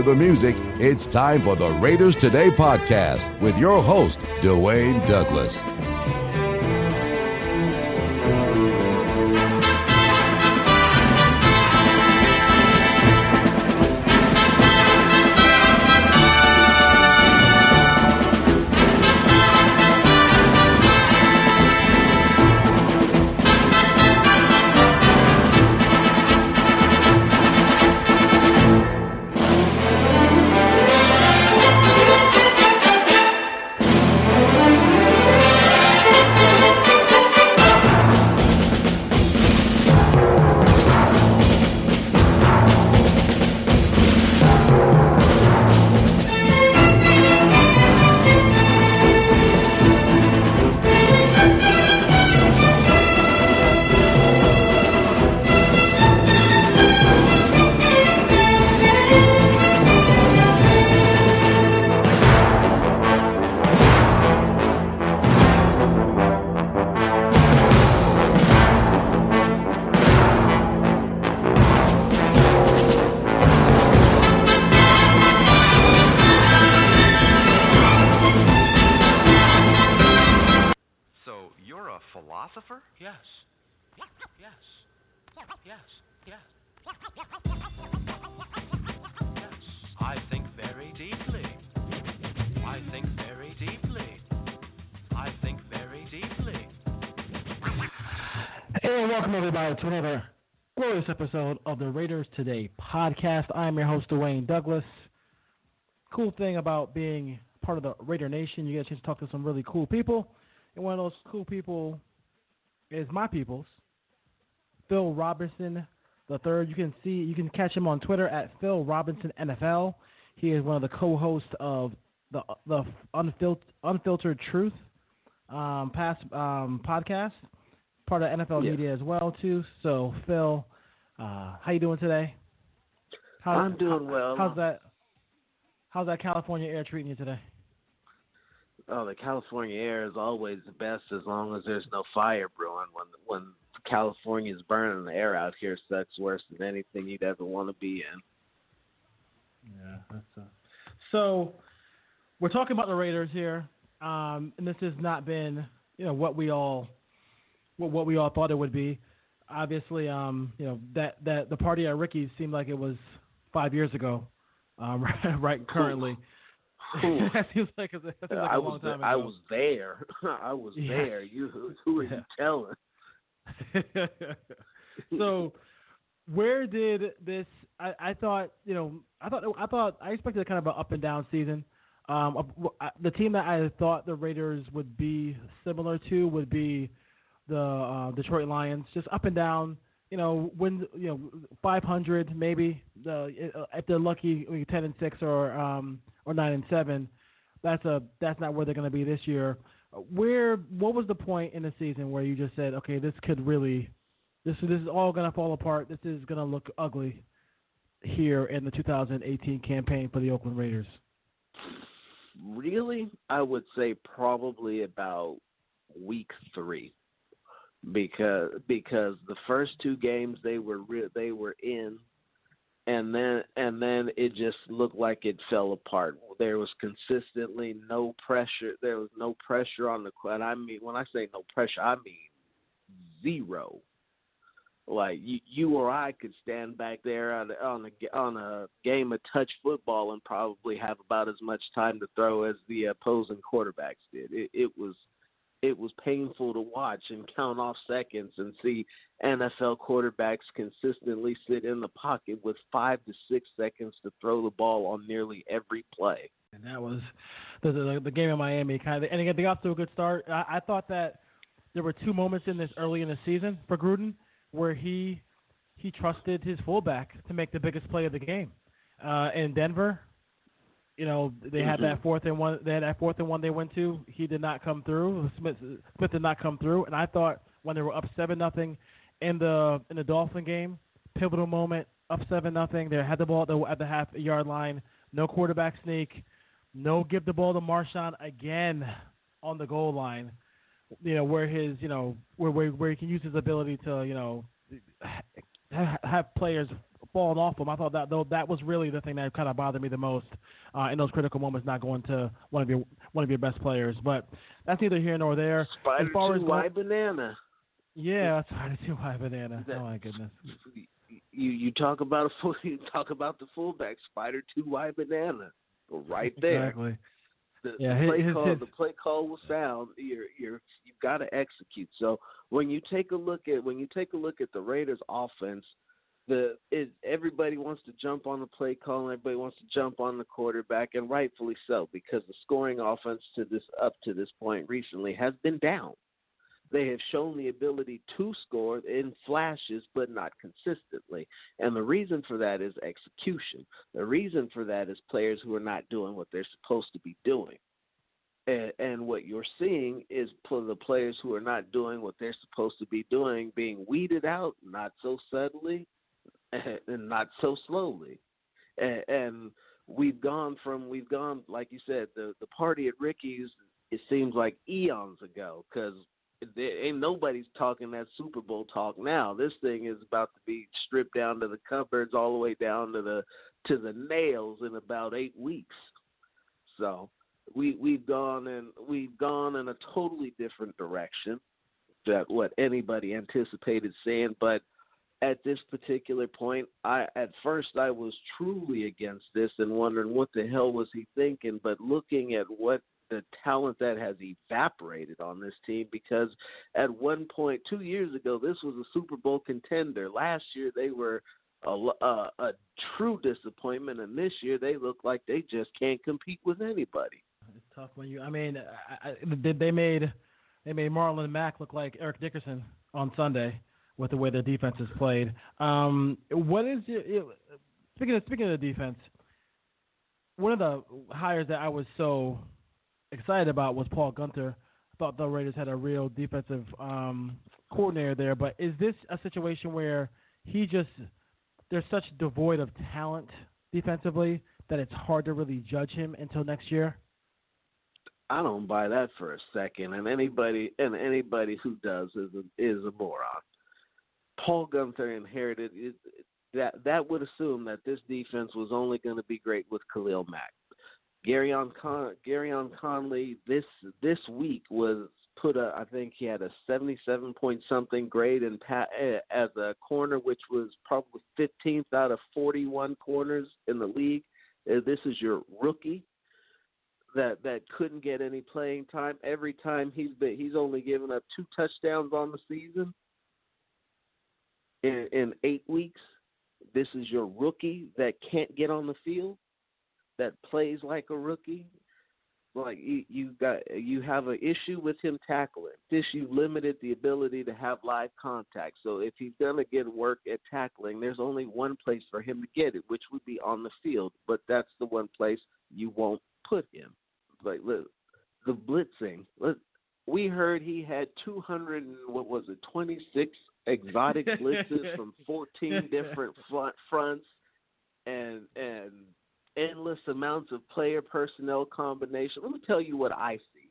hear the music, it's time for the Raiders Today podcast with your host, Dwayne Douglas. And welcome everybody to another glorious episode of the Raiders Today podcast. I'm your host Dwayne Douglas. Cool thing about being part of the Raider Nation, you get a chance to talk to some really cool people. And one of those cool people is my people's Phil Robinson the third. You can see you can catch him on Twitter at Phil Robinson NFL. He is one of the co-hosts of the the Unfil- Unfiltered Truth um, past um, podcast, part of NFL Yeah. media as well too. So Phil, uh, how you doing today? How, I'm doing well. How's that? How's that California air treating you today? Oh, the California air is always the best as long as there's no fire brewing. When when California's burning, the air out here sucks worse than anything you'd ever want to be in. Yeah, that's uh, so. We're talking about the Raiders here, um, and this has not been, you know, what we all, what, what we all thought it would be. Obviously, um, you know that that the party at Ricky's seemed like it was five years ago, um, right? Currently, that seems like, a, that seems like I a was long time ago. I was there. I was Yeah. there. You who are Yeah. you telling? so where did this I, I thought you know I thought I thought I expected kind of an up and down season. Um, the team that I thought the Raiders would be similar to would be the uh, Detroit Lions, just up and down. You know, win you know 500 maybe. The uh, if they're lucky, 10 and six or um, or nine and seven. That's a that's not where they're going to be this year. Where what was the point in the season where you just said, okay, this could really this this is all going to fall apart. This is going to look ugly here in the 2018 campaign for the Oakland Raiders. Really, I would say probably about week three, because because the first two games they were re- they were in, and then and then it just looked like it fell apart. There was consistently no pressure. There was no pressure on the and I mean when I say no pressure, I mean zero. Like you, you or I could stand back there on a, on a on a game of touch football and probably have about as much time to throw as the opposing quarterbacks did. It, it was it was painful to watch and count off seconds and see NFL quarterbacks consistently sit in the pocket with five to six seconds to throw the ball on nearly every play. And that was the the, the game in Miami kind of. And again, they got to a good start. I, I thought that there were two moments in this early in the season for Gruden where he he trusted his fullback to make the biggest play of the game. Uh, in Denver, you know, they had that mm-hmm. fourth and one. They had that fourth and one they went to. He did not come through. Smith Smith did not come through. And I thought when they were up seven nothing in the in the Dolphin game, pivotal moment, up seven nothing. They had the ball at the, at the half yard line. No quarterback sneak. No give the ball to Marshawn again on the goal line. You know where his you know where where where he can use his ability to you know ha- have players fallen off them. I thought that though that was really the thing that kind of bothered me the most uh, in those critical moments, not going to one of your one of your best players. But that's neither here nor there. Spider as far as two going- banana. Yeah, right. It's why banana. That- oh my goodness. You you talk about a full you talk about the fullback spider two white banana. Right there. Exactly. The, Yeah, the play his- call his- the play call was sound. You're you're you've got to execute. So when you take a look at when you take a look at the Raiders offense, the it, everybody wants to jump on the play call and everybody wants to jump on the quarterback and rightfully so because the scoring offense to this up to this point recently has been down. They have shown the ability to score in flashes, but not consistently. And the reason for that is execution. The reason for that is players who are not doing what they're supposed to be doing. And, and what you're seeing is the players who are not doing what they're supposed to be doing being weeded out, not so subtly and not so slowly. And, and we've gone from we've gone like you said the the party at Ricky's. It seems like eons ago because there ain't nobody's talking that Super Bowl talk now. This thing is about to be stripped down to the cupboards, all the way down to the to the nails in about eight weeks. So we we've gone and we've gone in a totally different direction that what anybody anticipated seeing. But at this particular point, I at first I was truly against this and wondering what the hell was he thinking. But looking at what the talent that has evaporated on this team because at one point two years ago this was a Super Bowl contender. Last year they were a, a, a true disappointment, and this year they look like they just can't compete with anybody. It's tough when you. I mean, I, I, they made they made Marlon Mack look like Eric Dickerson on Sunday with the way their defense is played. Um, what is speaking of speaking of the defense? One of the hires that I was so excited about was Paul Guenther. I thought the Raiders had a real defensive um, coordinator there, but is this a situation where he just there's such devoid of talent defensively that it's hard to really judge him until next year? I don't buy that for a second, and anybody and anybody who does is a, is a moron. Paul Guenther inherited it, that that would assume that this defense was only going to be great with Khalil Mack. Gareon Con, Conley this this week was put a I think he had a 77 point something grade in pa- eh, as a corner, which was probably 15th out of 41 corners in the league. Uh, This is your rookie that that couldn't get any playing time. Every time he's been, he's only given up two touchdowns on the season in in eight weeks. This is your rookie that can't get on the field, that plays like a rookie. Like you, you got you have an issue with him tackling. This you limited the ability to have live contact. So if he's gonna get work at tackling, there's only one place for him to get it, which would be on the field. But that's the one place you won't put him. Like look, the blitzing. Look, we heard he had 200 what was it, 26 exotic blitzes from 14 different front fronts, and and endless amounts of player personnel combination. Let me tell you what I see.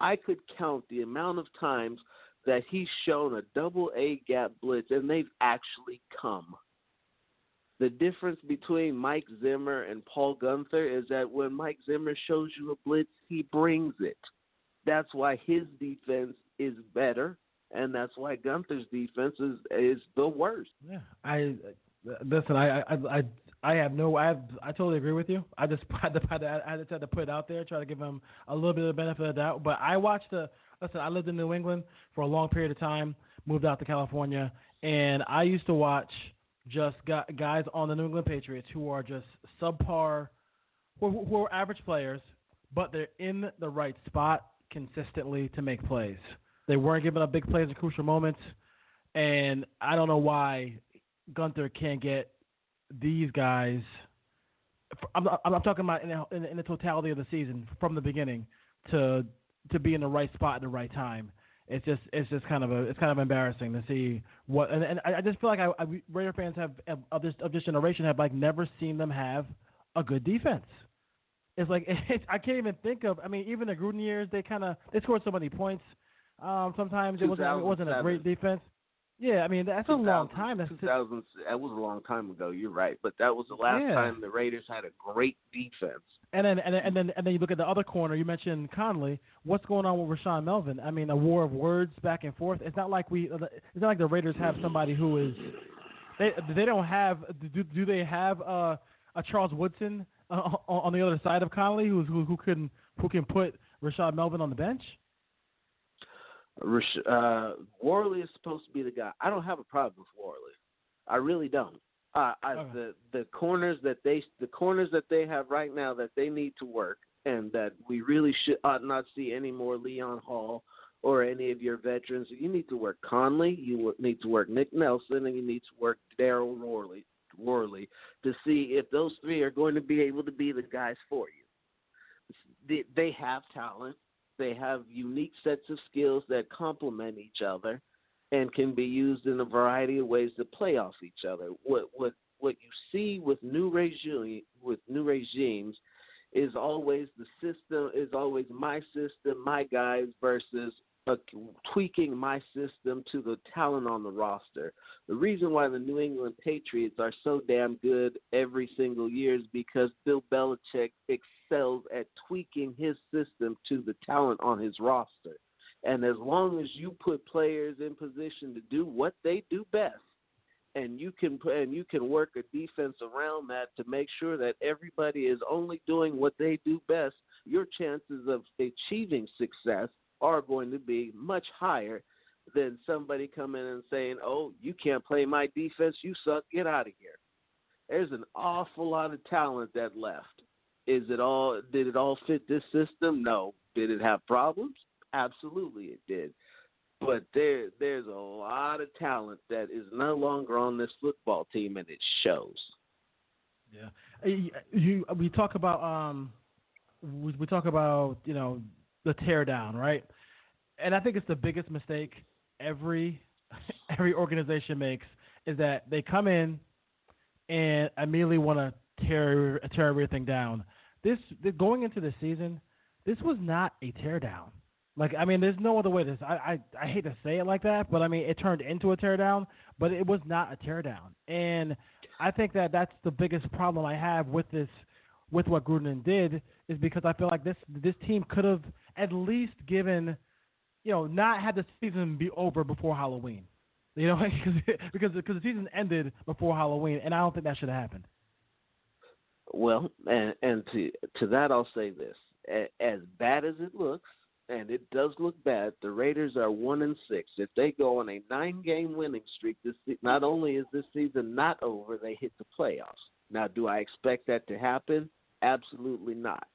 I could count the amount of times that he's shown a double A gap blitz and they've actually come. The difference between Mike Zimmer and Paul Guenther is that when Mike Zimmer shows you a blitz, he brings it. That's why his defense is better, and that's why Guenther's defense is is the worst. Yeah, I listen. I I I I have no. I have, I totally agree with you. I just had to, I just had to put it out there, try to give him a little bit of benefit of doubt. But I watched the. Listen, I lived in New England for a long period of time. Moved out to California, and I used to watch just guys on the New England Patriots who are just subpar, who, who are average players, but they're in the right spot consistently to make plays. They weren't giving up big plays at crucial moments, and I don't know why Guenther can't get these guys. I'm, I'm, talking about in the, in, the, in totality of the season from the beginning to to be in the right spot at the right time. It's just it's just kind of a it's kind of embarrassing to see what and, and I I just feel like I, I Raider fans have have- of this of this generation have like never seen them have a good defense. It's like it's, I can't even think of. I mean, even the Gruden years, they kind of they scored so many points. Um, sometimes it wasn't it wasn't a great defense. Yeah, I mean that's a long time. That's 2000, that was a long time ago. You're right, but that was the last Yeah. time the Raiders had a great defense. And then and then and then and then you look at the other corner. You mentioned Conley. What's going on with Rashaan Melvin? I mean, a war of words back and forth. It's not like we. It's not like the Raiders have somebody who is. They they don't have. Do, do they have uh, a Charles Woodson uh, on, on the other side of Conley who's who who can who can put Rashaan Melvin on the bench? Uh, Worley is supposed to be the guy. I don't have a problem with Worley. I really don't. Uh, I, Okay. the the corners that they the corners that they have right now that they need to work and that we really should ought not see any more Leon Hall or any of your veterans. You need to work Conley. You need to work Nick Nelson, and you need to work Daryl Worley. Worley to see if those three are going to be able to be the guys for you. They have talent. They have unique sets of skills that complement each other and can be used in a variety of ways to play off each other. What what what you see with new regime with new regimes is always the system is always my system, my guys versus uh, tweaking my system to the talent on the roster. The reason why the New England Patriots are so damn good every single year is because Bill Belichick excels at tweaking his system to the talent on his roster. And as long as you put players in position to do what they do best, and you can and you can work a defense around that to make sure that everybody is only doing what they do best, your chances of achieving success are going to be much higher than somebody coming and saying, "Oh, you can't play my defense, you suck, get out of here." There's an awful lot of talent that left. Is it all? Did it all fit this system? No. Did it have problems? Absolutely, it did. But there, there's a lot of talent that is no longer on this football team, and it shows. Yeah. You, we talk about um we, we talk about you know the teardown, right? And I think it's the biggest mistake every every organization makes is that they come in and immediately want to tear tear everything down. This going into the season, this was not a teardown. Like I mean, there's no other way to. I, I I hate to say it like that, but I mean it turned into a teardown, but it was not a teardown. And I think that that's the biggest problem I have with this, with what Gruden did, is because I feel like this this team could have at least given, you know, not had the season be over before Halloween. You know, because because the season ended before Halloween, and I don't think that should have happened. Well, and and to to that I'll say this: as bad as it looks, and it does look bad, the Raiders are one and six. If they go on a nine-game winning streak, this not only is this season not over, they hit the playoffs. Now, do I expect that to happen? Absolutely not.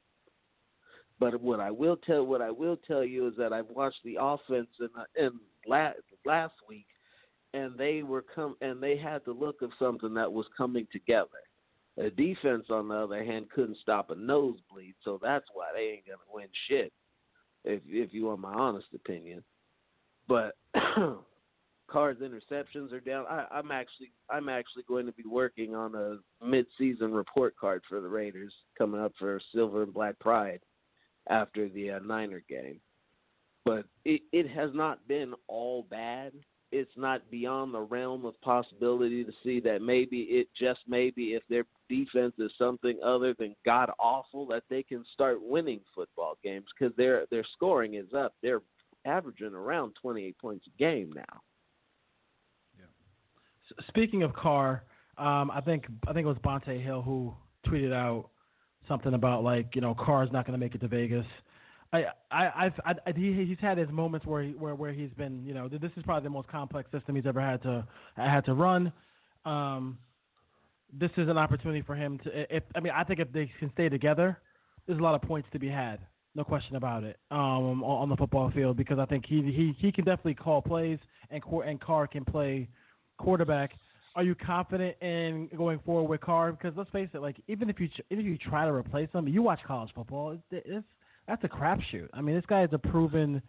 But what I will tell what I will tell you is that I've watched the offense in uh, in last last week, and they were come and they had the look of something that was coming together. The defense, on the other hand, couldn't stop a nosebleed, so that's why they ain't gonna win shit. If if you want my honest opinion, but Carr's interceptions are down. I, I'm actually I'm actually going to be working on a mid-season report card for the Raiders coming up for Silver and Black Pride after the uh, Niner game. But it it has not been all bad. It's not beyond the realm of possibility to see that maybe it just maybe if their defense is something other than god awful that they can start winning football games because their their scoring is up. They're averaging around 28 points a game now. Speaking of Carr, um, I think I think it was Bonte Hill who tweeted out something about like you know Carr's not going to make it to Vegas. I I I, I he, he's had his moments where he, where where he's been you know this is probably the most complex system he's ever had to had to run. Um, this is an opportunity for him to if I mean I think if they can stay together, there's a lot of points to be had. No question about it. Um, on, on the football field because I think he he he can definitely call plays and and Carr can play quarterback. Are you confident in going forward with Carr? Because let's face it, like even if you even if you try to replace him, you watch college football. It's, it's that's a crapshoot. I mean, this guy is a proven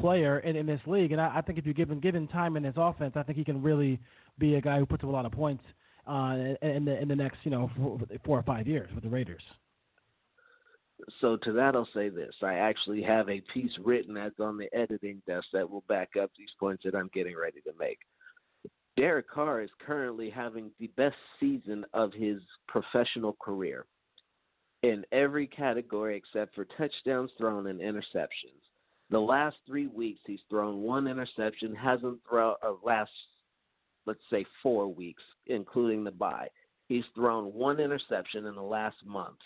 player in, in this league, and I, I think if you give him given time in his offense, I think he can really be a guy who puts up a lot of points uh, in, the in the next you know four, four or five years with the Raiders. So to that, I'll say this: I actually have a piece written that's on the editing desk that will back up these points that I'm getting ready to make. Derek Carr is currently having the best season of his professional career in every category except for touchdowns thrown and interceptions. The last three weeks, he's thrown one interception. Hasn't thrown uh, last, let's say, four weeks, including the bye. He's thrown one interception in the last month.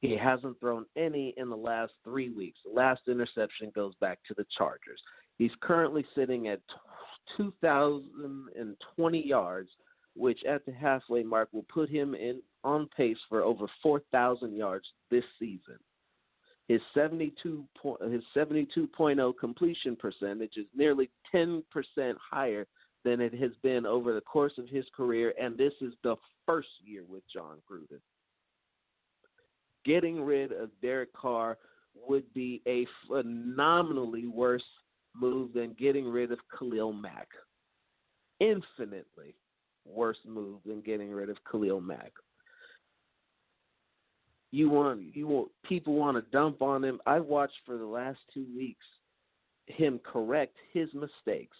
He hasn't thrown any in the last three weeks. The last interception goes back to the Chargers. He's currently sitting at 2,020 yards, which at the halfway mark will put him in on pace for over 4,000 yards this season. His 72 point, his 72.0 completion percentage is nearly 10% higher than it has been over the course of his career, and this is the first year with Jon Gruden. Getting rid of Derek Carr would be a phenomenally worse move than getting rid of Khalil Mack. Infinitely worse move than getting rid of Khalil Mack. You want you want people want to dump on him. I've watched for the last two weeks him correct his mistakes.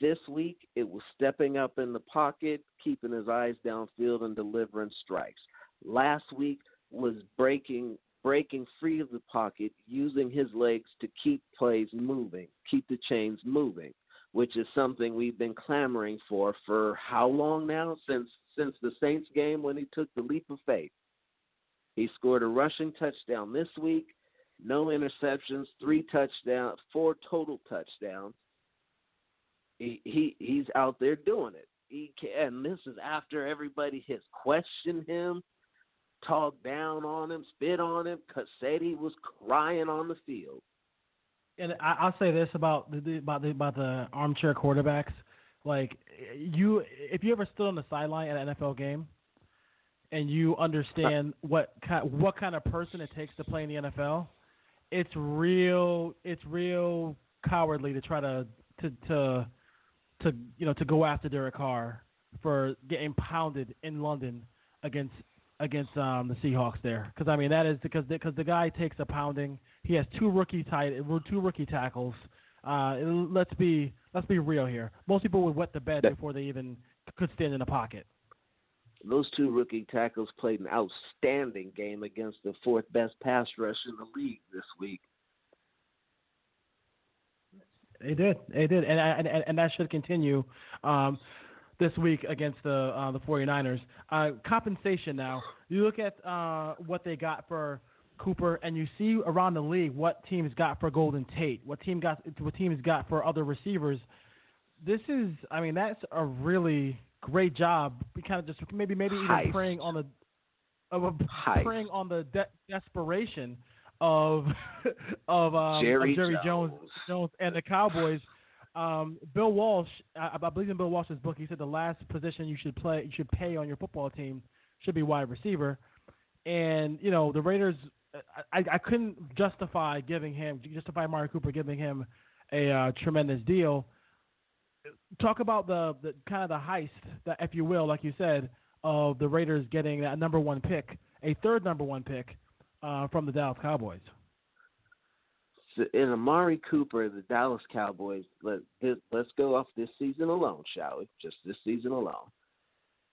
This week it was stepping up in the pocket, keeping his eyes downfield and delivering strikes. Last week was breaking breaking free of the pocket, using his legs to keep plays moving, keep the chains moving, which is something we've been clamoring for for how long now? Since since the Saints game when he took the leap of faith. He scored a rushing touchdown this week, no interceptions, three touchdowns, four total touchdowns. He he he's out there doing it. He can, and this is after everybody has questioned him talked down on him, spit on him, he was crying on the field. And I, will say this about the about the about the armchair quarterbacks. Like you, if you ever stood on the sideline at an NFL game, and you understand what kind what kind of person it takes to play in the NFL, it's real it's real cowardly to try to to to to you know to go after Derek Carr for getting pounded in London against against um, the Seahawks there because I mean that is because because the guy takes a pounding. He has two rookie tight two rookie tackles. Uh, let's be let's be real here. Most people would wet the bed before they even could stand in the pocket. Those two rookie tackles played an outstanding game against the fourth best pass rush in the league this week. They did, they did, and and and that should continue. Um, this week against the uh, the 49ers. Uh, compensation now. You look at uh, what they got for Cooper, and you see around the league what teams got for Golden Tate, what team got what teams got for other receivers. This is, I mean, that's a really great job. We kind of just maybe maybe even Heist. preying on the of preying on the de- desperation of of, um, Jerry, of Jerry Jones. Jones, Jones and the Cowboys um, Bill Walsh, I, I, believe in Bill Walsh's book, he said the last position you should play, you should pay on your football team should be wide receiver. And you know the Raiders, I, I couldn't justify giving him, justify Amari Cooper giving him a uh, tremendous deal. Talk about the, the kind of the heist, that, if you will, like you said, of the Raiders getting that number one pick, a third number one pick uh, from the Dallas Cowboys in Amari Cooper, the Dallas Cowboys. Let let's go off this season alone, shall we? Just this season alone,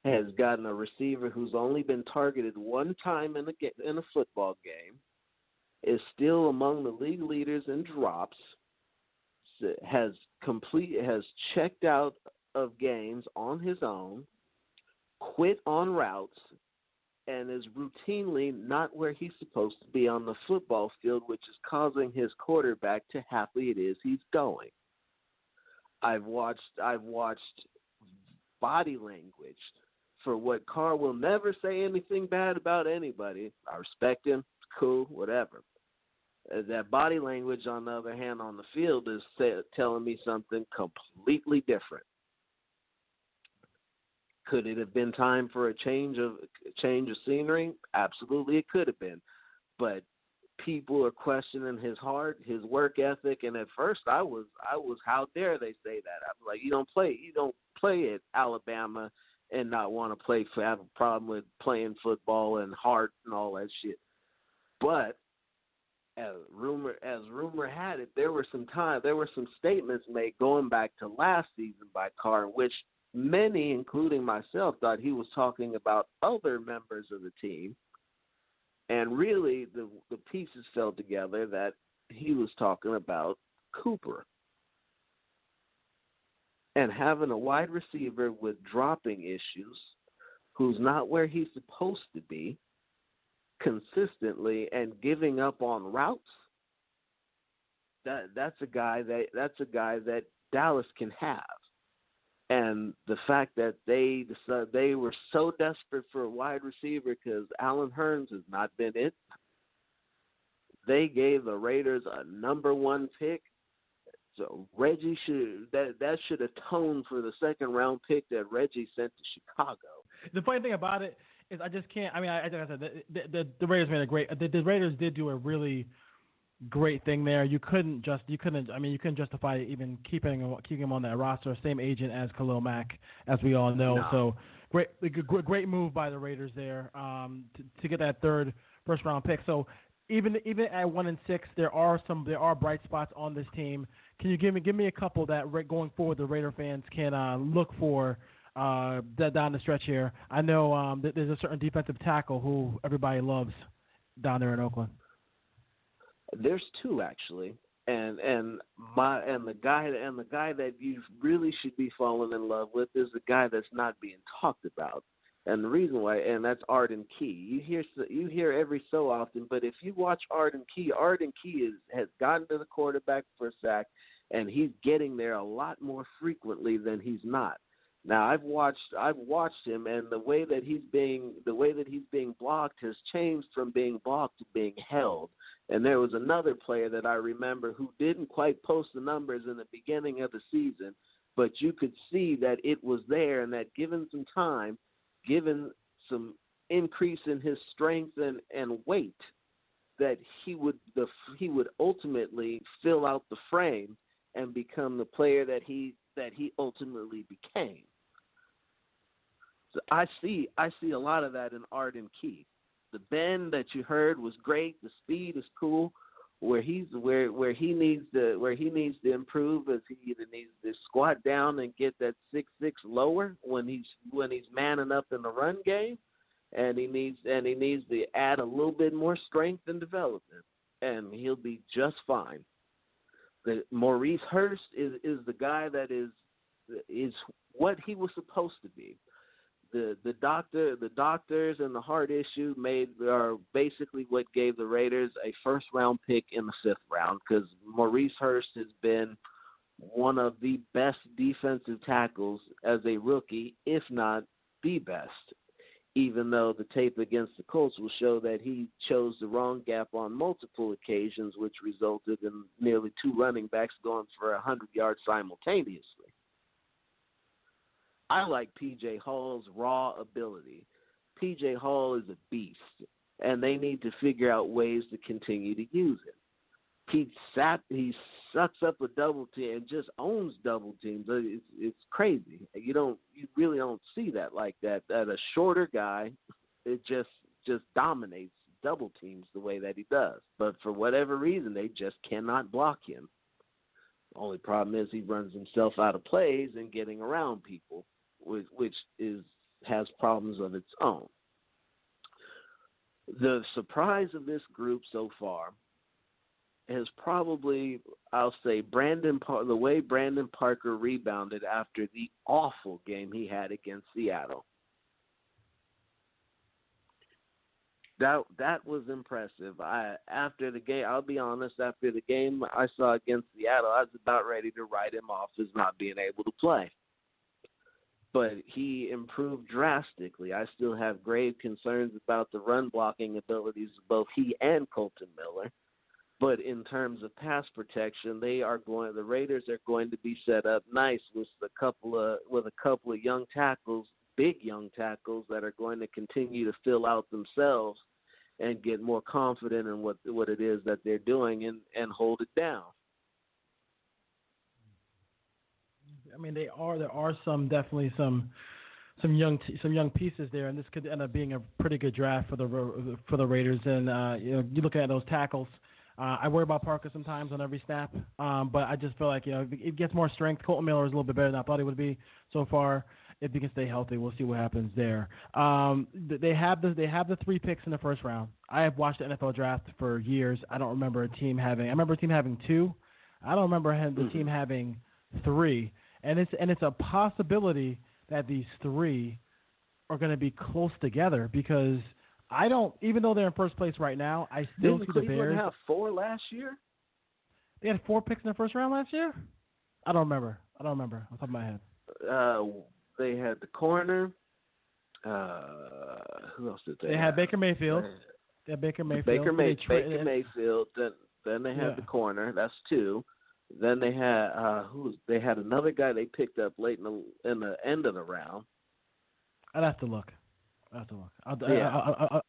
has gotten a receiver who's only been targeted one time in a in a football game, is still among the league leaders in drops, has complete has checked out of games on his own, quit on routes, and is routinely not where he's supposed to be on the football field, which is causing his quarterback to happily it is he's going. I've watched I've watched body language for what Carr will never say anything bad about anybody. I respect him, cool, whatever. Uh, that body language, on the other hand, on the field is telling me something completely different. Could it have been time for a change of change of scenery? Absolutely, it could have been. But people are questioning his heart, his work ethic, and at first I was I was how dare they say that? I'm like, you don't play you don't play at Alabama and not want to play have a problem with playing football and heart and all that shit. But as rumor as rumor had it, there were some time there were some statements made going back to last season by Carr, which many, including myself, thought he was talking about other members of the team, and really the the pieces fell together that he was talking about Cooper. And having a wide receiver with dropping issues, who's not where he's supposed to be consistently and giving up on routes, that that's a guy that that's a guy that Dallas can have and the fact that they they were so desperate for a wide receiver because Allen Hurns has not been it. They gave the Raiders a number one pick, so Reggie should that that should atone for the second round pick that Reggie sent to Chicago. The funny thing about it is, I just can't. I mean, I, I said, the, the, the Raiders made a great. The, the Raiders did do a really great thing there. You couldn't just you couldn't I mean you couldn't justify even keeping keeping him on that roster. Same agent as Khalil Mack, as we all know. No. So great great move by the Raiders there um, to, to get that third first round pick. So even even at one and six, there are some there are bright spots on this team. Can you give me give me a couple that going forward the Raider fans can uh, look for? Uh, down the stretch here, I know um, there's a certain defensive tackle who everybody loves down there in Oakland. There's two actually, and and my and the guy and the guy that you really should be falling in love with is the guy that's not being talked about. And the reason why, and that's Arden Key. You hear you hear every so often, but if you watch Arden Key, Arden Key is has gotten to the quarterback for a sack, and he's getting there a lot more frequently than he's not. Now I've watched I've watched him, and the way that he's being the way that he's being blocked has changed from being blocked to being held. And there was another player that I remember who didn't quite post the numbers in the beginning of the season, but you could see that it was there and that given some time, given some increase in his strength and, and weight, that he would the he would ultimately fill out the frame and become the player that he that he ultimately became. I see I see a lot of that in Arden Key the bend that you heard was great. The speed is cool. Where he's where where he needs to where he needs to improve is he either needs to squat down and get that six six lower when he's when he's manning up in the run game, and he needs and he needs to add a little bit more strength and development, and he'll be just fine. The Maurice Hurst is is the guy that is is what he was supposed to be the the doctor the doctors and the heart issue made are basically what gave the Raiders a first round pick in the fifth round because Maurice Hurst has been one of the best defensive tackles as a rookie, if not the best. Even though the tape against the Colts will show that he chose the wrong gap on multiple occasions, which resulted in nearly two running backs going for a 100 yards simultaneously. I like PJ Hall's raw ability. PJ Hall is a beast, and they need to figure out ways to continue to use it. He sat, he sucks up a double team and just owns double teams. Uh, it's it's crazy. You don't, you really don't see that like that. That a shorter guy, it just just dominates double teams the way that he does. But for whatever reason, they just cannot block him. The only problem is he runs himself out of plays and getting around people which, which is has problems of its own. The surprise of this group so far has probably, I'll say, Brandon the way Brandon Parker rebounded after the awful game he had against Seattle. That that was impressive. I after the game, I'll be honest. After the game I saw against Seattle, I was about ready to write him off as not being able to play but he improved drastically. I still have grave concerns about the run blocking abilities of both he and Kolton Miller. But in terms of pass protection, they are going. The Raiders are going to be set up nice with a couple of with a couple of young tackles, big young tackles that are going to continue to fill out themselves and get more confident in what what it is that they're doing and and hold it down. I mean, they are there are some definitely some some young t- some young pieces there, and this could end up being a pretty good draft for the for the Raiders. And uh, you know, you look at those tackles. Uh, I worry about Parker sometimes on every snap, um, but I just feel like you know it gets more strength. Kolton Miller is a little bit better than I thought he would be so far. If he can stay healthy, we'll see what happens there. Um, they have the they have the three picks in the first round. I have watched the NFL draft for years. I don't remember a team having. I remember a team having two. I don't remember the team having three. And it's and it's a possibility that these three are going to be close together because I don't. Even though they're in first place right now, I still Didn't see the Cleveland Bears. have four last year? They had four picks in the first round last year. I don't remember. I don't remember off the top of my head. Uh, they had the corner. Uh, who else did they? They had? Baker Mayfield. They had Baker Mayfield. Baker, May- tra- Baker Mayfield. Then then they had Yeah. the corner. That's two. Then they had uh who? They had another guy they picked up late in the in the end of the round. I'd have to look. I'd have to look. I'll, Yeah. I, I, I,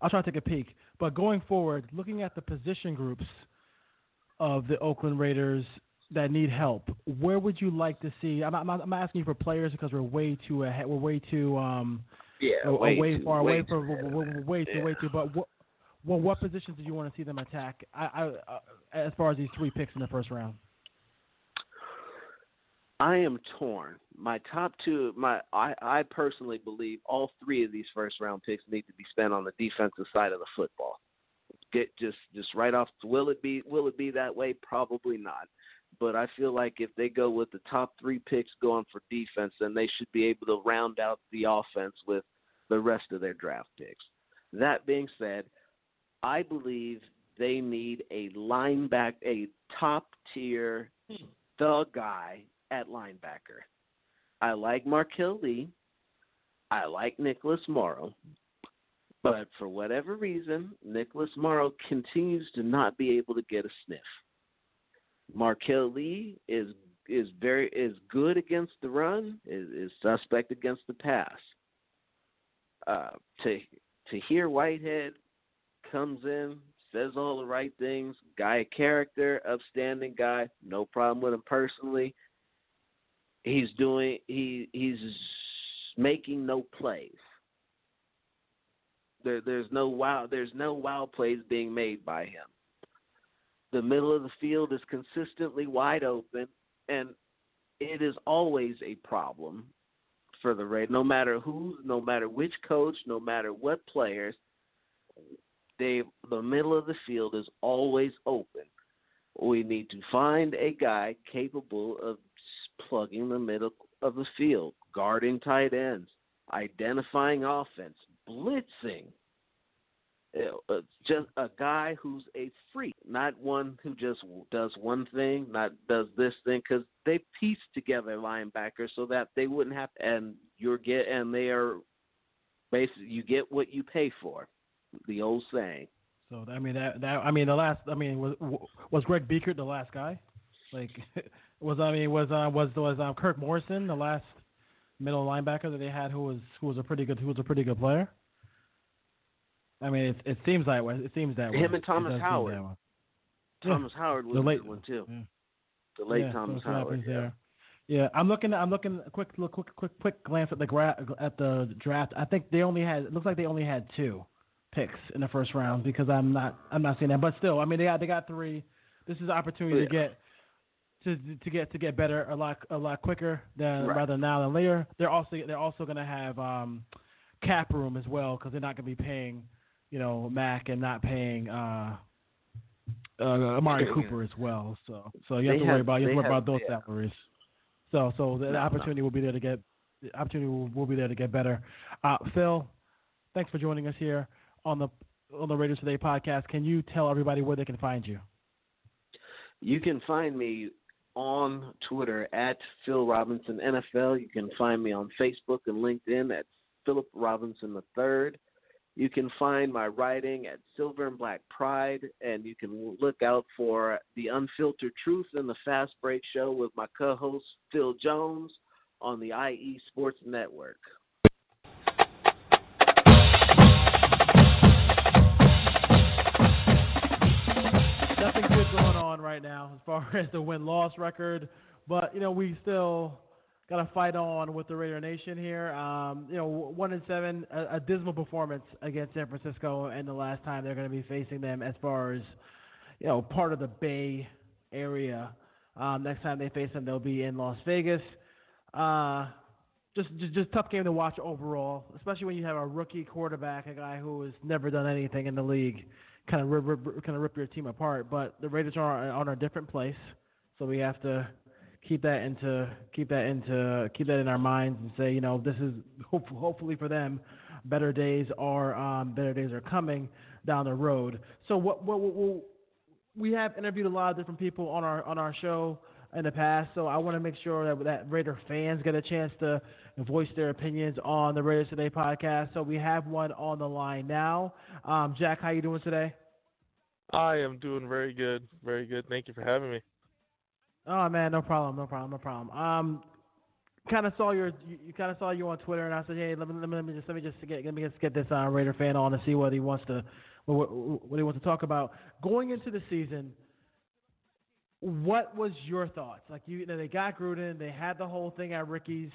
I'll try to take a peek. But going forward, looking at the position groups of the Oakland Raiders that need help, where would you like to see? I'm, I'm, I'm asking you for players because we're way too ahead. We're way too um, Yeah, way, way too, far way away from way, way too Yeah. way too. But what well, what positions do you want to see them attack? I, I uh, as far as these three picks in the first round. I am torn. My top two, my I, I personally believe all three of these first round picks need to be spent on the defensive side of the football. Get just just right off. Will it be will it be that way? Probably not. But I feel like if they go with the top three picks going for defense, then they should be able to round out the offense with the rest of their draft picks. That being said, I believe they need a linebacker, a top tier, the guy at linebacker. I like Marquel Lee. I like Nicholas Morrow. But for whatever reason, Nicholas Morrow continues to not be able to get a sniff. Marquel Lee is is very is good against the run, is, is suspect against the pass. Uh, to to Tahir Whitehead comes in, says all the right things, guy character, upstanding guy, no problem with him personally. He's doing he he's making no plays. There there's no wow there's no wow plays being made by him. The middle of the field is consistently wide open and it is always a problem for the Raiders. No matter who, no matter which coach, no matter what players, they the middle of the field is always open. We need to find a guy capable of plugging the middle of the field, guarding tight ends, identifying offense, blitzing. Uh, just a guy who's a freak, not one who just does one thing, not does this thing, because they piece together linebackers so that they wouldn't have. And you're get and they are basically you get what you pay for, the old saying. So I mean that that I mean the last I mean was was Greg Biekert the last guy? Like was I mean was uh, was was um, Kirk Morrison the last middle linebacker that they had who was who was a pretty good who was a pretty good player? I mean it it seems that way. It seems that way. Him and Thomas Howard. Thomas Howard was The a late good one too. yeah. The late yeah, Thomas so Howard. Yeah. there. Yeah, I'm looking. I'm looking. A quick, look, quick, quick, quick glance at the gra- at the draft. I think they only had. It looks like they only had two picks in the first round because I'm not. I'm not seeing that. But still, I mean, they got they got three. This is an opportunity to get to to get to get better a lot a lot quicker than Right. rather now than later. They're also they're also going to have um, cap room as well because they're not going to be paying you know Mack and not paying uh, uh, Amari Yeah. Cooper as well. So so you have They to worry have- about you have to worry about those yeah. salaries. So so the, No, no. opportunity will be there to get the opportunity will, will be there to get better. Uh, Phil, thanks for joining us here on the on the Radio Today podcast. Can you tell everybody where they can find you? You can find me on Twitter at Phil Robinson NFL. You can find me on Facebook and LinkedIn at Philip Robinson III. You can find my writing at Silver and Black Pride, and you can look out for the Unfiltered Truth and the Fast Break Show with my co-host Phil Jones on the IE Sports Network. On right now as far as the win loss record, but you know we still got to fight on with the Raider Nation here. Um, you know, one and seven, a, a dismal performance against San Francisco, and the last time they're going to be facing them as far as you know, part of the Bay area. Um, next time they face them, they'll be in Las Vegas. Uh, just, just, just tough game to watch overall, especially when you have a rookie quarterback, a guy who has never done anything in the league, kind of rip, rip, kind of rip your team apart. But the Raiders are on a different place, so we have to keep that into keep that into keep that in our minds and say, you know, this is hope, hopefully for them, better days are um, better days are coming down the road. So what what, what, what we have interviewed a lot of different people on our on our show in the past, so I want to make sure that that Raider fans get a chance to voice their opinions on the Raiders Today podcast. So we have one on the line now. Um, Jack, how you doing today? I am doing very good, very good. Thank you for having me. Oh man, no problem, no problem, no problem. Um, kind of saw your, you, you kind of saw you on Twitter, and I said, hey, let me, let me, let me just let me just get let me just get this uh, Raider fan on to see what he wants to what, what he wants to talk about going into the season what was your thoughts? Like you, you know, they got Gruden, they had the whole thing at Ricky's.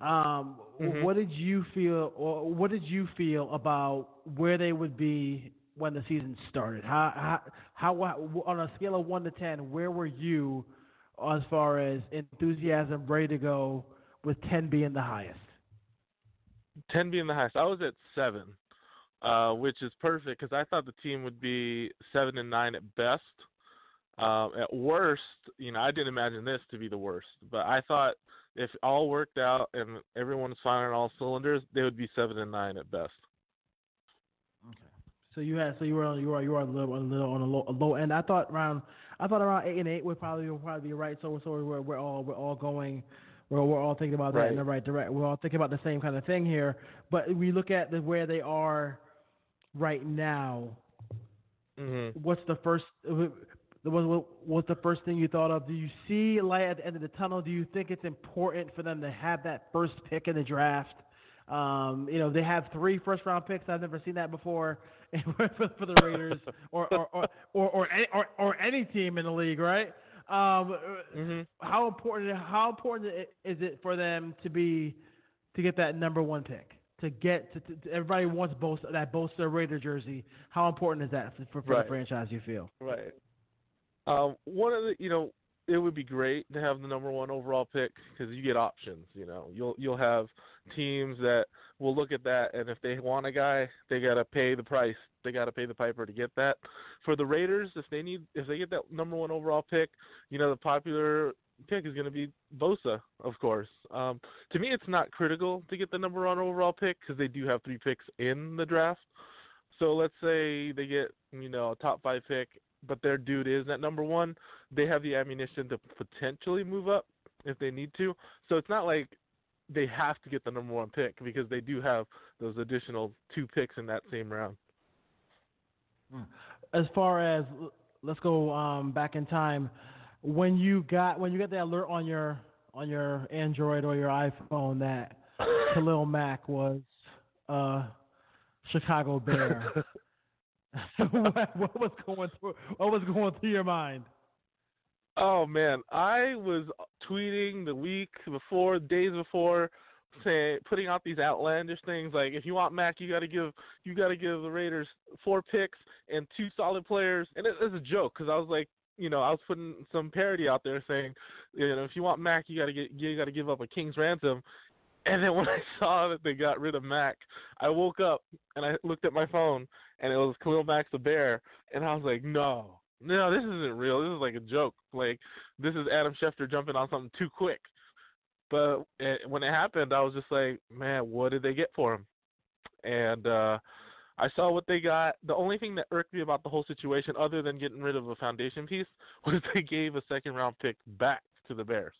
Um, Mhm. What did you feel, or what did you feel about where they would be when the season started? How, how, how, on a scale of one to ten, where were you as far as enthusiasm, ready to go, with ten being the highest? Ten being the highest. I was at seven, uh, which is perfect because I thought the team would be seven and nine at best. Um, at worst, you know, I didn't imagine this to be the worst, but I thought if all worked out and everyone everyone's firing all cylinders, they would be seven and nine at best. Okay. So you had, so you were, on, you were, you were a little, a little on a low, a low end. I thought around, I thought around eight and eight would probably, would probably be right. So, so we're, we're all, we're all going, we're, we're all thinking about that Right. in the right direction. We're all thinking about the same kind of thing here. But we look at the, where they are right now. hmm What's the first? What, what, what's the first thing you thought of? Do you see light at the end of the tunnel? Do you think it's important for them to have that first pick in the draft? Um, you know, they have three first round picks. I've never seen that before for, for the Raiders or or or or, or, any, or or any team in the league, right? Um, hmm how important how important is it for them to be to get that number one pick? To get to, to, everybody wants both that Bosa Raider jersey. How important is that for, for, for Right. the franchise? You feel? Right. Um, one of the, you know, it would be great to have the number one overall pick because you get options. You know, you'll you'll have teams that will look at that, and if they want a guy, they gotta pay the price. They gotta pay the piper to get that. For the Raiders, if they need, if they get that number one overall pick, you know, the popular pick is going to be Bosa, of course. Um, to me, it's not critical to get the number one overall pick because they do have three picks in the draft. So let's say they get, you know, a top five pick, but their dude is at number one. They have the ammunition to potentially move up if they need to. So it's not like they have to get the number one pick because they do have those additional two picks in that same round. As far as let's go um, back in time, when you got when you got the alert on your on your Android or your iPhone that Khalil Mack was uh, Chicago Bear. what, what was going through? What was going through your mind? Oh man, I was tweeting the week before, days before, saying putting out these outlandish things like if you want Mack, you got to give you got to give the Raiders four picks and two solid players, and it, it's a joke because I was like, you know, I was putting some parody out there saying, you know, if you want Mack, you got to get you got to give up a king's ransom. And then when I saw that they got rid of Mack, I woke up and I looked at my phone and it was Khalil Mack's the bear, and I was like, no, no, this isn't real. This is like a joke. Like this is Adam Schefter jumping on something too quick. But eh, when it happened, I was just like, man, what did they get for him? And uh I saw what they got. The only thing that irked me about the whole situation, other than getting rid of a foundation piece, was they gave a second round pick back to the Bears.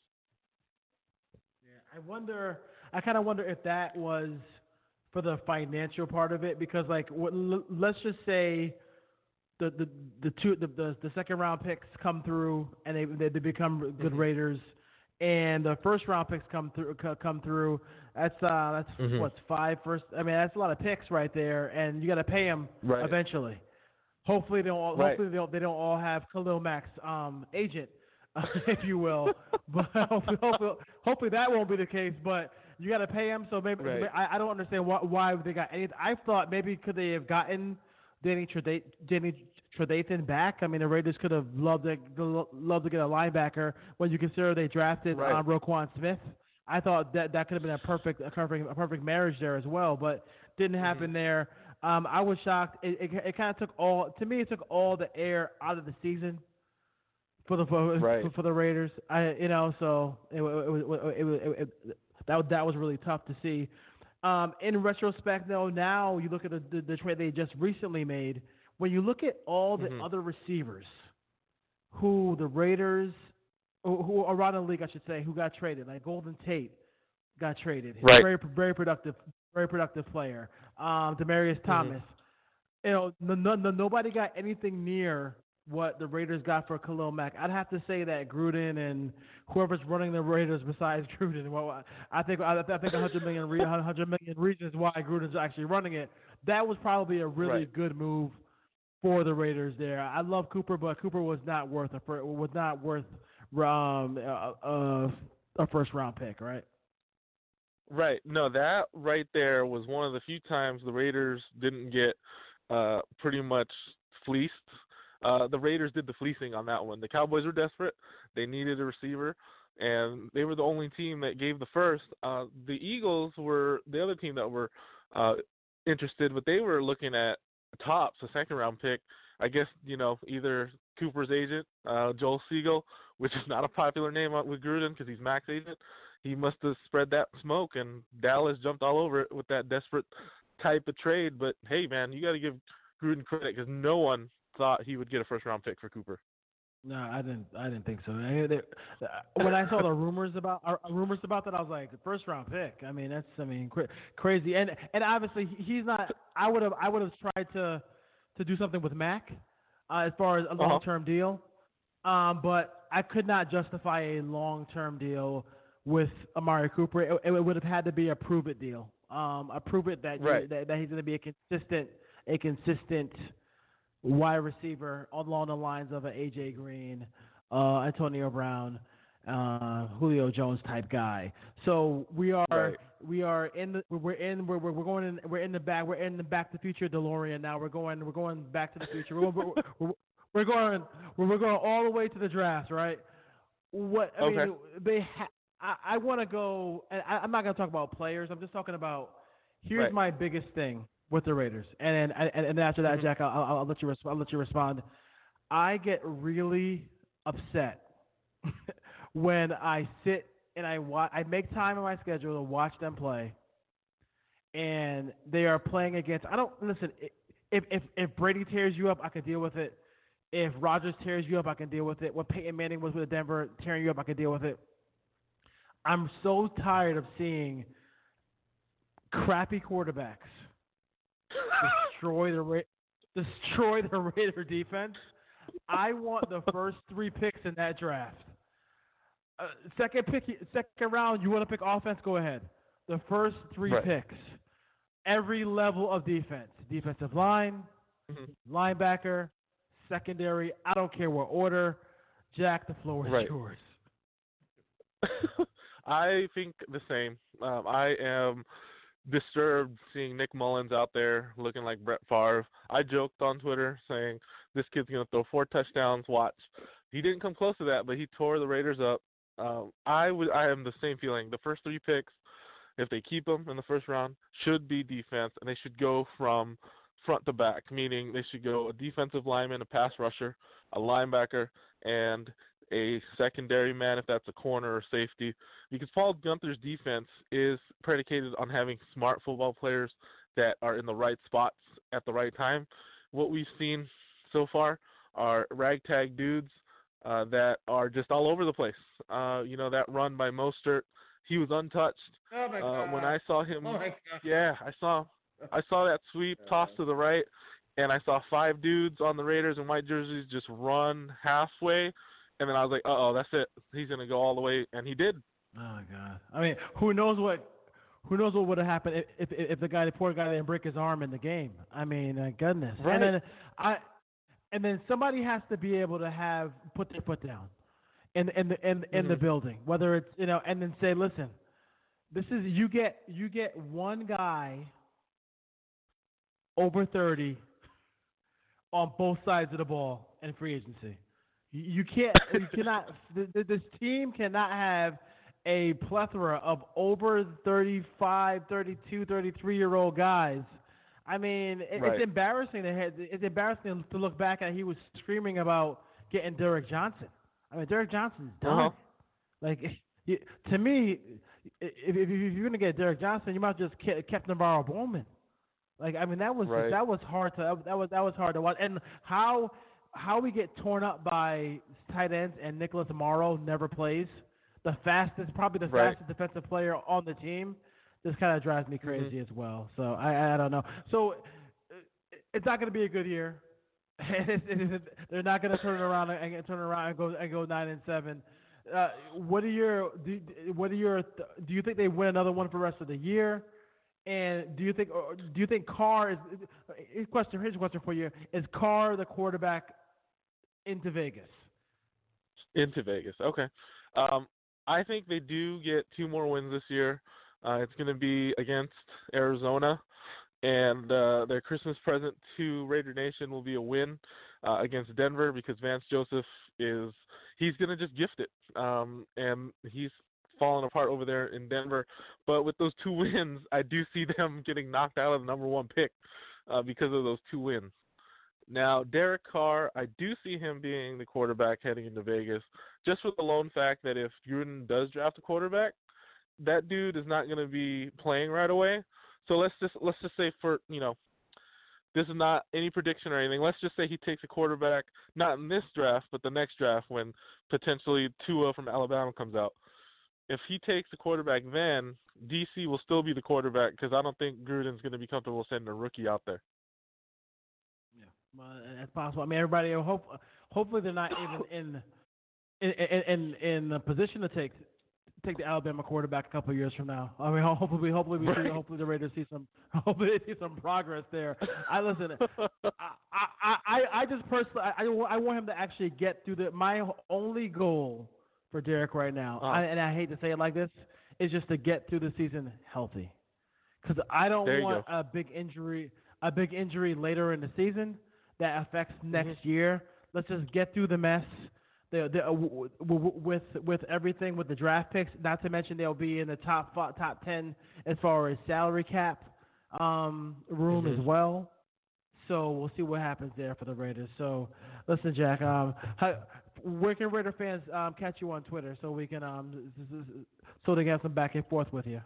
Yeah, I wonder. I kind of wonder if that was for the financial part of it, because like, what, l- let's just say the the the two the, the the second round picks come through and they they, they become good Mhm. Raiders, and the first round picks come through come through. That's uh that's Mhm. what's five first. I mean that's a lot of picks right there, and you got to pay them Right. eventually. Hopefully they don't. All, Right. Hopefully they don't, they don't all have Khalil Mack's um, agent, if you will. but hopefully, hopefully, hopefully that won't be the case. But you got to pay him, so maybe Right. I, I don't understand why, why they got any. I thought maybe could they have gotten Danny Trevathan, Danny Trevathan back. I mean, the Raiders could have loved to loved to get a linebacker when you consider they drafted Right. um, Roquan Smith. I thought that that could have been a perfect a perfect a perfect marriage there as well, but didn't happen there. Um, I was shocked. It, it, it kind of took all to me. It took all the air out of the season for the for, Right. for, for the Raiders. I you know so it, it, it, it, it, it, that that was really tough to see. Um, in retrospect, though, now you look at the, the, the trade they just recently made. When you look at all the Mhm. other receivers who the Raiders, who, who around the league, I should say, who got traded, like Golden Tate got traded. Right. Very very productive, very productive player. Um, Demaryius Thomas. You know, no, no, no, nobody got anything near what the Raiders got for Khalil Mack. I'd have to say that Gruden and whoever's running the Raiders besides Gruden. Well, I think I, I think 100 million, re- 100 million reasons why Gruden's actually running it. That was probably a really Right. good move for the Raiders there. I love Cooper, but Cooper was not worth a was not worth um a, a first round pick, right? Right. No, that right there was one of the few times the Raiders didn't get uh pretty much fleeced. Uh the Raiders did the fleecing on that one. The Cowboys were desperate. They needed a receiver and they were the only team that gave the first. Uh the Eagles were the other team that were uh interested, but they were looking at tops, a second round pick. I guess, you know, either Cooper's agent, uh Joel Segal, which is not a popular name with Gruden because he's Mack's agent he must have spread that smoke, and Dallas jumped all over it with that desperate type of trade. But hey, man, you got to give Gruden credit because no one thought he would get a first round pick for Cooper. No, I didn't. I didn't think so. I, they, when I saw the rumors about uh, rumors about that, I was like, first round pick. I mean, that's I mean cra- crazy. And and obviously he's not. I would have I would have tried to to do something with Mack uh, as far as a long term deal. Um, but I could not justify a long term deal with Amari Cooper. It, it would have had to be a prove it deal. Um, a prove it that, you- that that he's going to be a consistent a consistent wide receiver along the lines of an AJ Green, uh, Antonio Brown, uh, Julio Jones type guy. So we are Right. we are in the we're in we're, we're we're going in we're in the back we're in the Back to the Future DeLorean now. We're going we're going back to the future. We're, we're, we're, we're going we're going all the way to the draft, right? What I mean, they ha- I, I want to go. And I, I'm not going to talk about players. I'm just talking about. Here's Right. my biggest thing with the Raiders, and and and, and after that, Mhm. Jack, I'll, I'll, I'll let you res- I'll let you respond. I get really upset when I sit and I wa- I make time in my schedule to watch them play, and they are playing against. I don't listen. If if if Brady tears you up, I can deal with it. If Rodgers tears you up, I can deal with it. What Peyton Manning was with Denver tearing you up, I can deal with it. I'm so tired of seeing crappy quarterbacks destroy the Ra- destroy the Raider defense. I want the first three picks in that draft. Uh, second pick, second round, you want to pick offense? Go ahead. The first three Right. picks, every level of defense, defensive line, Mhm. linebacker, secondary. I don't care what order. Jack, the floor is Right. yours. I think the same. Um, I am disturbed seeing Nick Mullens out there looking like Brett Favre. I joked on Twitter saying this kid's going to throw four touchdowns. Watch. He didn't come close to that, but he tore the Raiders up. Um, I would. I am the same feeling. The first three picks, if they keep them in the first round, should be defense, and they should go from front to back, meaning they should go a defensive lineman, a pass rusher, a linebacker, and a secondary man if that's a corner or safety. Because Paul Guenther's defense is predicated on having smart football players that are in the right spots at the right time. What we've seen so far are ragtag dudes uh, that are just all over the place. Uh, you know that run by Mostert, he was untouched. Oh my Uh, when I saw him, Oh my God. yeah, I saw, I saw that sweep toss to the right, and I saw five dudes on the Raiders in white jerseys just run halfway, and then I was like, uh oh, that's it. He's gonna go all the way, and he did. Oh my god! I mean, who knows what? Who knows what would have happened if, if if the guy, the poor guy, didn't break his arm in the game? I mean, uh, goodness. Right. And then I, and then somebody has to be able to have put their foot down, in in the in in the building, whether it's you know, and then say, listen, this is you get you get one guy over thirty on both sides of the ball in free agency. You, can't, you cannot. th- th- This team cannot have a plethora of over 35, 32, 33 year old guys. I mean, it, Right. it's embarrassing to have, it's embarrassing to look back at. He was screaming about getting Derrick Johnson. I mean, Derrick Johnson's done. Uh-huh. Like you, to me, if, if, you're gonna get Derrick Johnson, you might just ke- kept NaVorro Bowman. Like I mean, that was Right. that was hard to that was that was hard to watch. And how how we get torn up by tight ends and Nicholas Morrow never plays. The fastest, probably the Right. fastest defensive player on the team. This kind of drives me crazy as well. So I I don't know. So uh, it's not going to be a good year. They're not going to turn it around and and turn around and go and go nine and seven. Uh, what are your do, what are your do you think they win another one for the rest of the year? And do you think do you think Carr is? is- Question here's a question for you: Is Carr the quarterback into Vegas? into Vegas. Okay. Um, I think they do get two more wins this year. Uh, it's going to be against Arizona, and uh, their Christmas present to Raider Nation will be a win uh, against Denver because Vance Joseph is he's going to just gift it, um, and he's falling apart over there in Denver. But with those two wins, I do see them getting knocked out of the number one pick uh, because of those two wins. Now, Derek Carr, I do see him being the quarterback heading into Vegas, just with the lone fact that if Gruden does draft a quarterback, that dude is not going to be playing right away. So let's just let's just say for you know, this is not any prediction or anything. Let's just say he takes a quarterback not in this draft, but the next draft when potentially Tua from Alabama comes out. If he takes the quarterback then, DC will still be the quarterback because I don't think Gruden's going to be comfortable sending a rookie out there. Well, that's possible. I mean, everybody. Hope, hopefully, they're not even in in in in, a position to take take the Alabama quarterback a couple of years from now. I mean, hopefully, hopefully we see, Right. hopefully the Raiders see some hopefully they see some progress there. I listen. I, I I I just personally I, I want him to actually get through the. My only goal for Derek right now, Uh. I, and I hate to say it like this, is just to get through the season healthy. Because I don't want a big injury, a big injury later in the season that affects next Mm-hmm. year. Let's just get through the mess. The, the, uh, w- w- w- with with everything with the draft picks, not to mention they'll be in the top fi- top ten as far as salary cap um, room Mhm. as well. So we'll see what happens there for the Raiders. So listen, Jack, um, how, where can Raider fans um, catch you on Twitter so we can um so they can have some back and forth with you?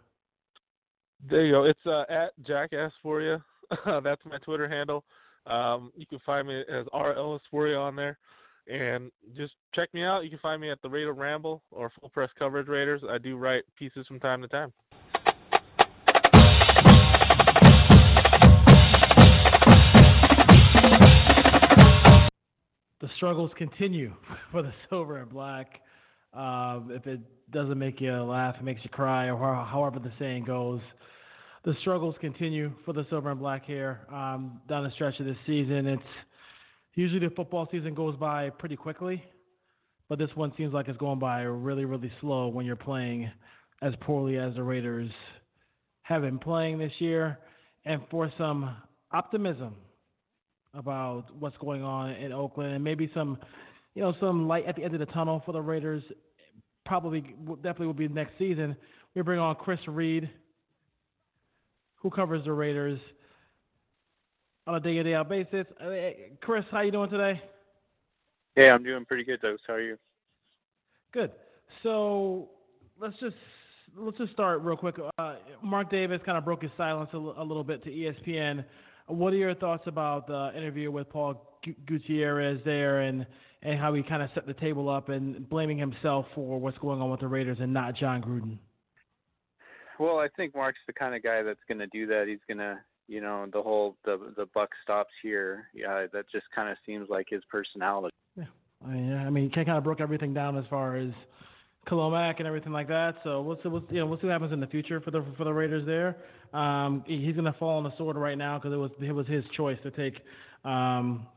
There you go. It's uh, at Jackass for you. That's my Twitter handle. Um, you can find me as R Ellis you on there, and just check me out. You can find me at the Raider Ramble or Full Press Coverage Raiders. I do write pieces from time to time. the struggles continue for the silver and black. Um, if it doesn't make you laugh, it makes you cry, or however the saying goes. The struggles continue for the silver and black here um, down the stretch of this season. It's usually the football season goes by pretty quickly, but this one seems like it's going by really, really slow when you're playing as poorly as the Raiders have been playing this year. And for some optimism about what's going on in Oakland and maybe some, you know, some light at the end of the tunnel for the Raiders. Probably, definitely will be next season. We bring on Chris Reed, who covers the Raiders on a day-to-day basis. Uh, Chris, how you doing today? Yeah, I'm doing pretty good, Doug. How are you? Good. So let's just let's just start real quick. Uh, Mark Davis kind of broke his silence a, little bit to ESPN. What are your thoughts about the interview with Paul Gu- Gutierrez there, and and how he kind of set the table up and blaming himself for what's going on with the Raiders and not Jon Gruden? Well, I think Mark's the kind of guy that's going to do that. He's going to, you know, the whole the the buck stops here. Yeah, that just kind of seems like his personality. Yeah, I mean, I mean, he kind of broke everything down as far as Khalil Mack and everything like that. So we'll see, we'll, you know, we'll see what happens in the future for the for the Raiders there. Um, he's going to fall on the sword right now because it was it was his choice to take um,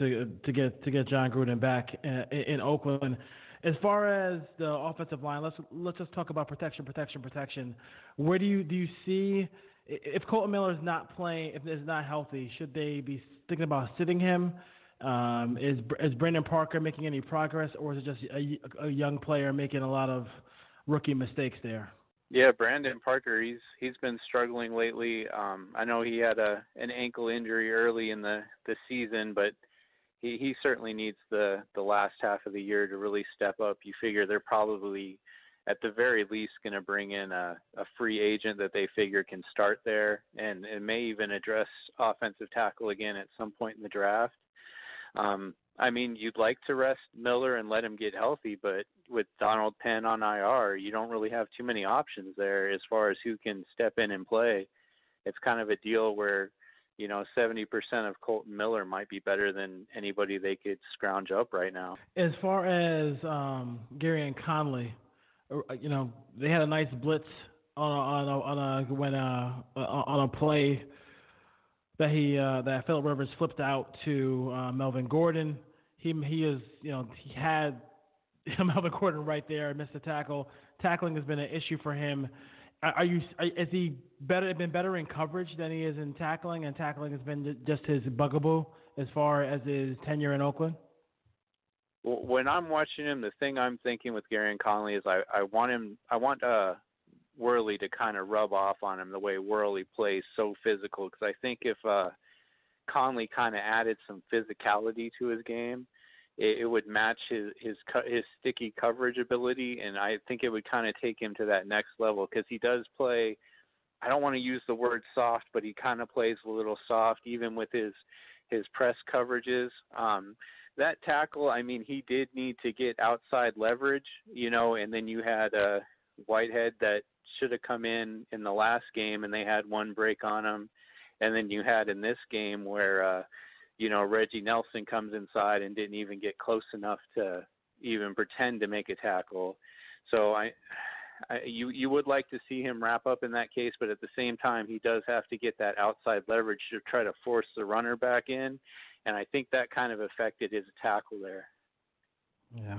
to to get to get Jon Gruden back in, in Oakland. As far as the offensive line, let's let's just talk about protection, protection, protection. Where do you do you see if Kolton Miller is not playing, if is not healthy, should they be thinking about sitting him? Um, is is Brandon Parker making any progress, or is it just a, a young player making a lot of rookie mistakes there? Yeah, Brandon Parker, he's he's been struggling lately. Um, I know he had a an ankle injury early in the the season, but he he certainly needs the the last half of the year to really step up. You figure they're probably at the very least going to bring in a, a free agent that they figure can start there and, and may even address offensive tackle again at some point in the draft. Um, I mean, you'd like to rest Miller and let him get healthy, but with Donald Penn on IR, you don't really have too many options there as far as who can step in and play. It's kind of a deal where you know, 70% of Kolton Miller might be better than anybody they could scrounge up right now. As far as um, and Conley, uh, you know, they had a nice blitz on a, on a, on a when uh, uh on a play that he uh, that Philip Rivers flipped out to uh, Melvin Gordon. He he is you know he had Melvin Gordon right there, missed the tackle. Tackling has been an issue for him are you? Is he better? Been better in coverage than he is in tackling, and tackling has been just his bugaboo as far as his tenure in Oakland. When I'm watching him, the thing I'm thinking with Gareon Conley is I, I want him. I want uh, Worley to kind of rub off on him the way Worley plays, so physical. Because I think if uh, Conley kind of added some physicality to his game, it, it would match his his his sticky coverage ability, and I think it would kind of take him to that next level because he does play. I don't want to use the word soft, but he kind of plays a little soft, even with his his press coverages. Um, that tackle, I mean, he did need to get outside leverage, you know, and then you had uh, Whitehead that should have come in in the last game, and they had one break on him, and then you had in this game where uh, you know, Reggie Nelson comes inside and didn't even get close enough to even pretend to make a tackle. So I, I you you would like to see him wrap up in that case, but at the same time he does have to get that outside leverage to try to force the runner back in, and I think that kind of affected his tackle there. Yeah,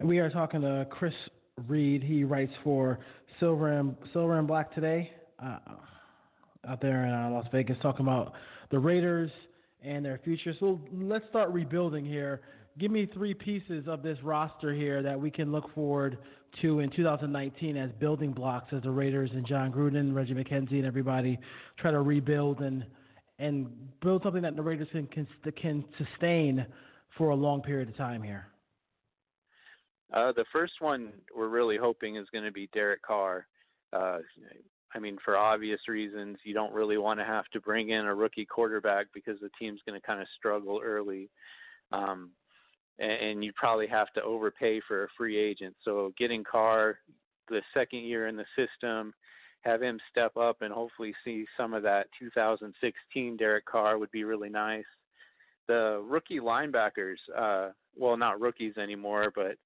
and we are talking to Chris Reed. He writes for Silver and Silver and Black today, uh, out there in uh, Las Vegas, talking about the Raiders and their future. So let's start rebuilding here. Give me three pieces of this roster here that we can look forward to in 2019 as building blocks as the Raiders and Jon Gruden, Reggie McKenzie, and everybody try to rebuild and and build something that the Raiders can can, can sustain for a long period of time here. Uh, the first one we're really hoping is going to be Derek Carr. Uh, I mean, for obvious reasons, you don't really want to have to bring in a rookie quarterback because the team's going to kind of struggle early. Um, and, and you probably have to overpay for a free agent. So getting Carr the second year in the system, have him step up and hopefully see some of that 2016 Derek Carr would be really nice. The rookie linebackers, uh, well, not rookies anymore, but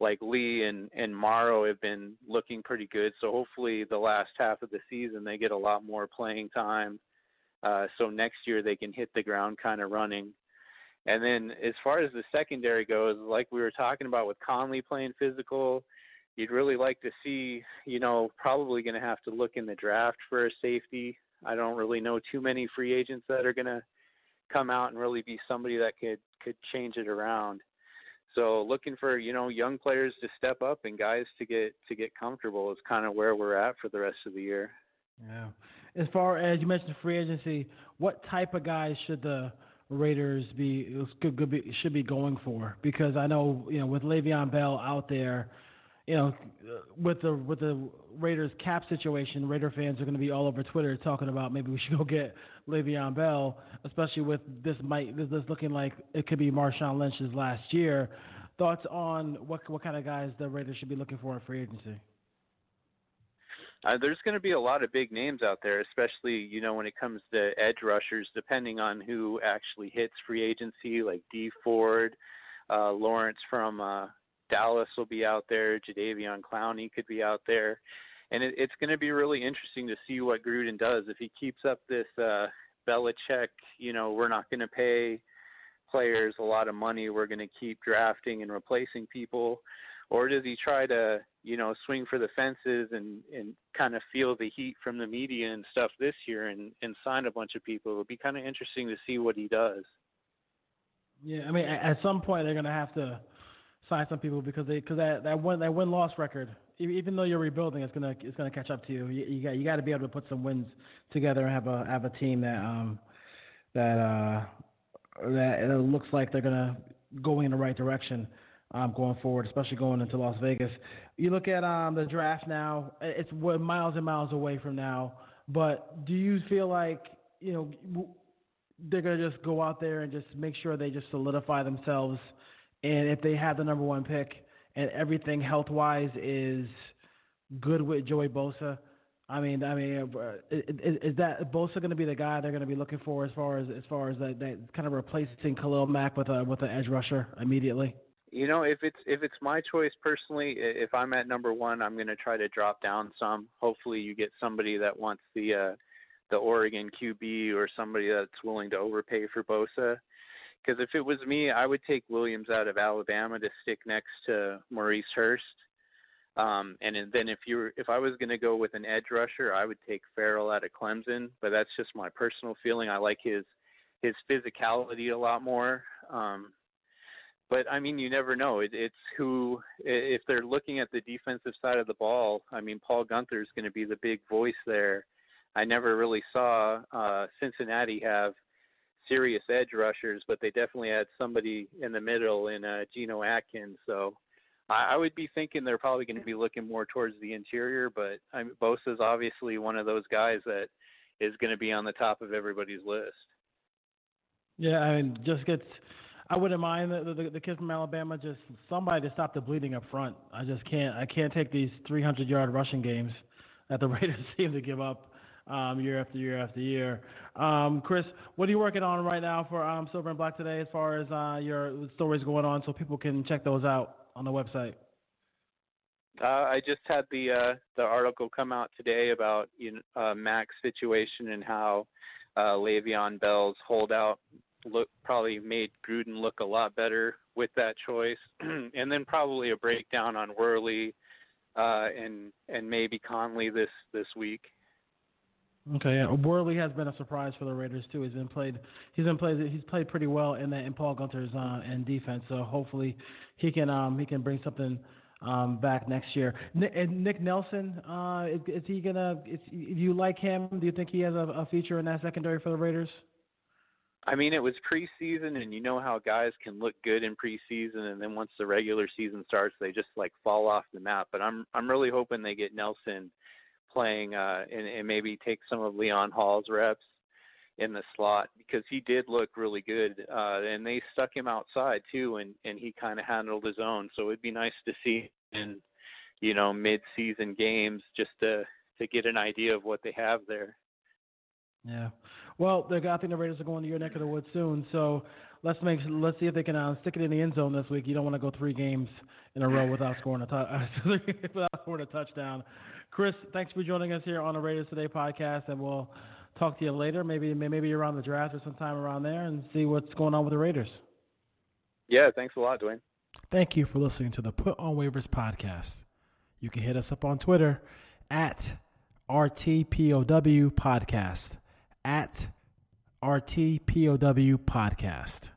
like Lee and and Morrow have been looking pretty good. So hopefully the last half of the season they get a lot more playing time. Uh, so next year they can hit the ground kind of running. And then as far as the secondary goes, like we were talking about with Conley playing physical, you'd really like to see, you know, probably going to have to look in the draft for a safety. I don't really know too many free agents that are going to come out and really be somebody that could could change it around. So looking for you know young players to step up and guys to get to get comfortable is kind of where we're at for the rest of the year. Yeah. As far as you mentioned free agency, what type of guys should the Raiders be should be going for? Because I know you know with Le'Veon Bell out there, you know, with the with the Raiders cap situation, Raider fans are going to be all over Twitter talking about maybe we should go get Le'Veon Bell, especially with this might this, looking like it could be Marshawn Lynch's last year. Thoughts on what what kind of guys the Raiders should be looking for in free agency? Uh, there's going to be a lot of big names out there, especially you know when it comes to edge rushers. Depending on who actually hits free agency, like Dee Ford, uh, Lawrence from uh, Dallas will be out there. Jadeveon Clowney could be out there. And it, it's going to be really interesting to see what Gruden does. If he keeps up this uh, Belichick, you know, we're not going to pay players a lot of money. We're going to keep drafting and replacing people. Or does he try to, you know, swing for the fences and and kind of feel the heat from the media and stuff this year and and sign a bunch of people. It'll be kind of interesting to see what he does. Yeah, I mean, at some point they're gonna have to sign some people because they because that that win that win loss record, even though you're rebuilding, it's gonna it's gonna catch up to you. You, you got you got to be able to put some wins together and have a have a team that um that uh that it looks like they're gonna go in the right direction um, going forward, especially going into Las Vegas. You look at um, the draft now; it's we're miles and miles away from now. But do you feel like you know they're gonna just go out there and just make sure they just solidify themselves, and if they have the number one pick and everything health wise is good with Joey Bosa? I mean, I mean, uh, is, is that Bosa going to be the guy they're going to be looking for as far as as far as that, that kind of replacing Khalil Mack with a with an edge rusher immediately? You know, if it's if it's my choice personally, if I'm at number one, I'm going to try to drop down some. Hopefully, you get somebody that wants the uh, the Oregon QB or somebody that's willing to overpay for Bosa. Because if it was me, I would take Williams out of Alabama to stick next to Maurice Hurst. Um, and then if you were, if I was going to go with an edge rusher, I would take Ferrell out of Clemson. But that's just my personal feeling. I like his his physicality a lot more. Um, but I mean, you never know. It, it's who if they're looking at the defensive side of the ball. I mean, Paul Guenther is going to be the big voice there. I never really saw uh, Cincinnati have serious edge rushers, but they definitely had somebody in the middle in uh, Geno Atkins. So I, I would be thinking they're probably going to be looking more towards the interior. But I mean, obviously one of those guys that is going to be on the top of everybody's list. Yeah, I mean, just gets I wouldn't mind the, the, the kid from Alabama. Just somebody to stop the bleeding up front. I just can't. I can't take these 300 yard rushing games that the Raiders seem to give up um, year after year after year. Um, Chris, what are you working on right now for um, Silver and Black today, as far as uh, your stories going on, so people can check those out on the website? Uh, I just had the uh, the article come out today about you know, uh, Mack's situation and how uh, Le'Veon Bell's holdout look probably made Gruden look a lot better with that choice, and then probably a breakdown on Worley uh, and and maybe Conley this this week. Okay, yeah. Worley has been a surprise for the Raiders too. He's been played. He's been played. He's played pretty well in that in Paul Guenther's uh, in defense. So hopefully he can um, he can bring something um, back next year. Nick, Nick Nelson, uh, is, is, he gonna? Is, do you like him? Do you think he has a, a feature in that secondary for the Raiders? I mean, it was preseason, and you know how guys can look good in preseason, and then once the regular season starts, they just like fall off the map. But I'm I'm really hoping they get Nelson playing uh, and, and maybe take some of Leon Hall's reps in the slot because he did look really good, uh, and they stuck him outside too, and and he kind of handled his own. So it'd be nice to see in you know mid-season games just to to get an idea of what they have there. Yeah. Well, I think the Raiders are going to your neck of the woods soon, so let's make let's see if they can uh, stick it in the end zone this week. You don't want to go three games in a row without scoring a t- without scoring a touchdown. Chris, thanks for joining us here on the Raiders Today podcast, and we'll talk to you later. Maybe maybe around the draft or sometime around there, and see what's going on with the Raiders. Yeah, thanks a lot, Dwayne. Thank you for listening to the Put on Waivers podcast. You can hit us up on Twitter at RTPOW podcast at RTPOW Podcast.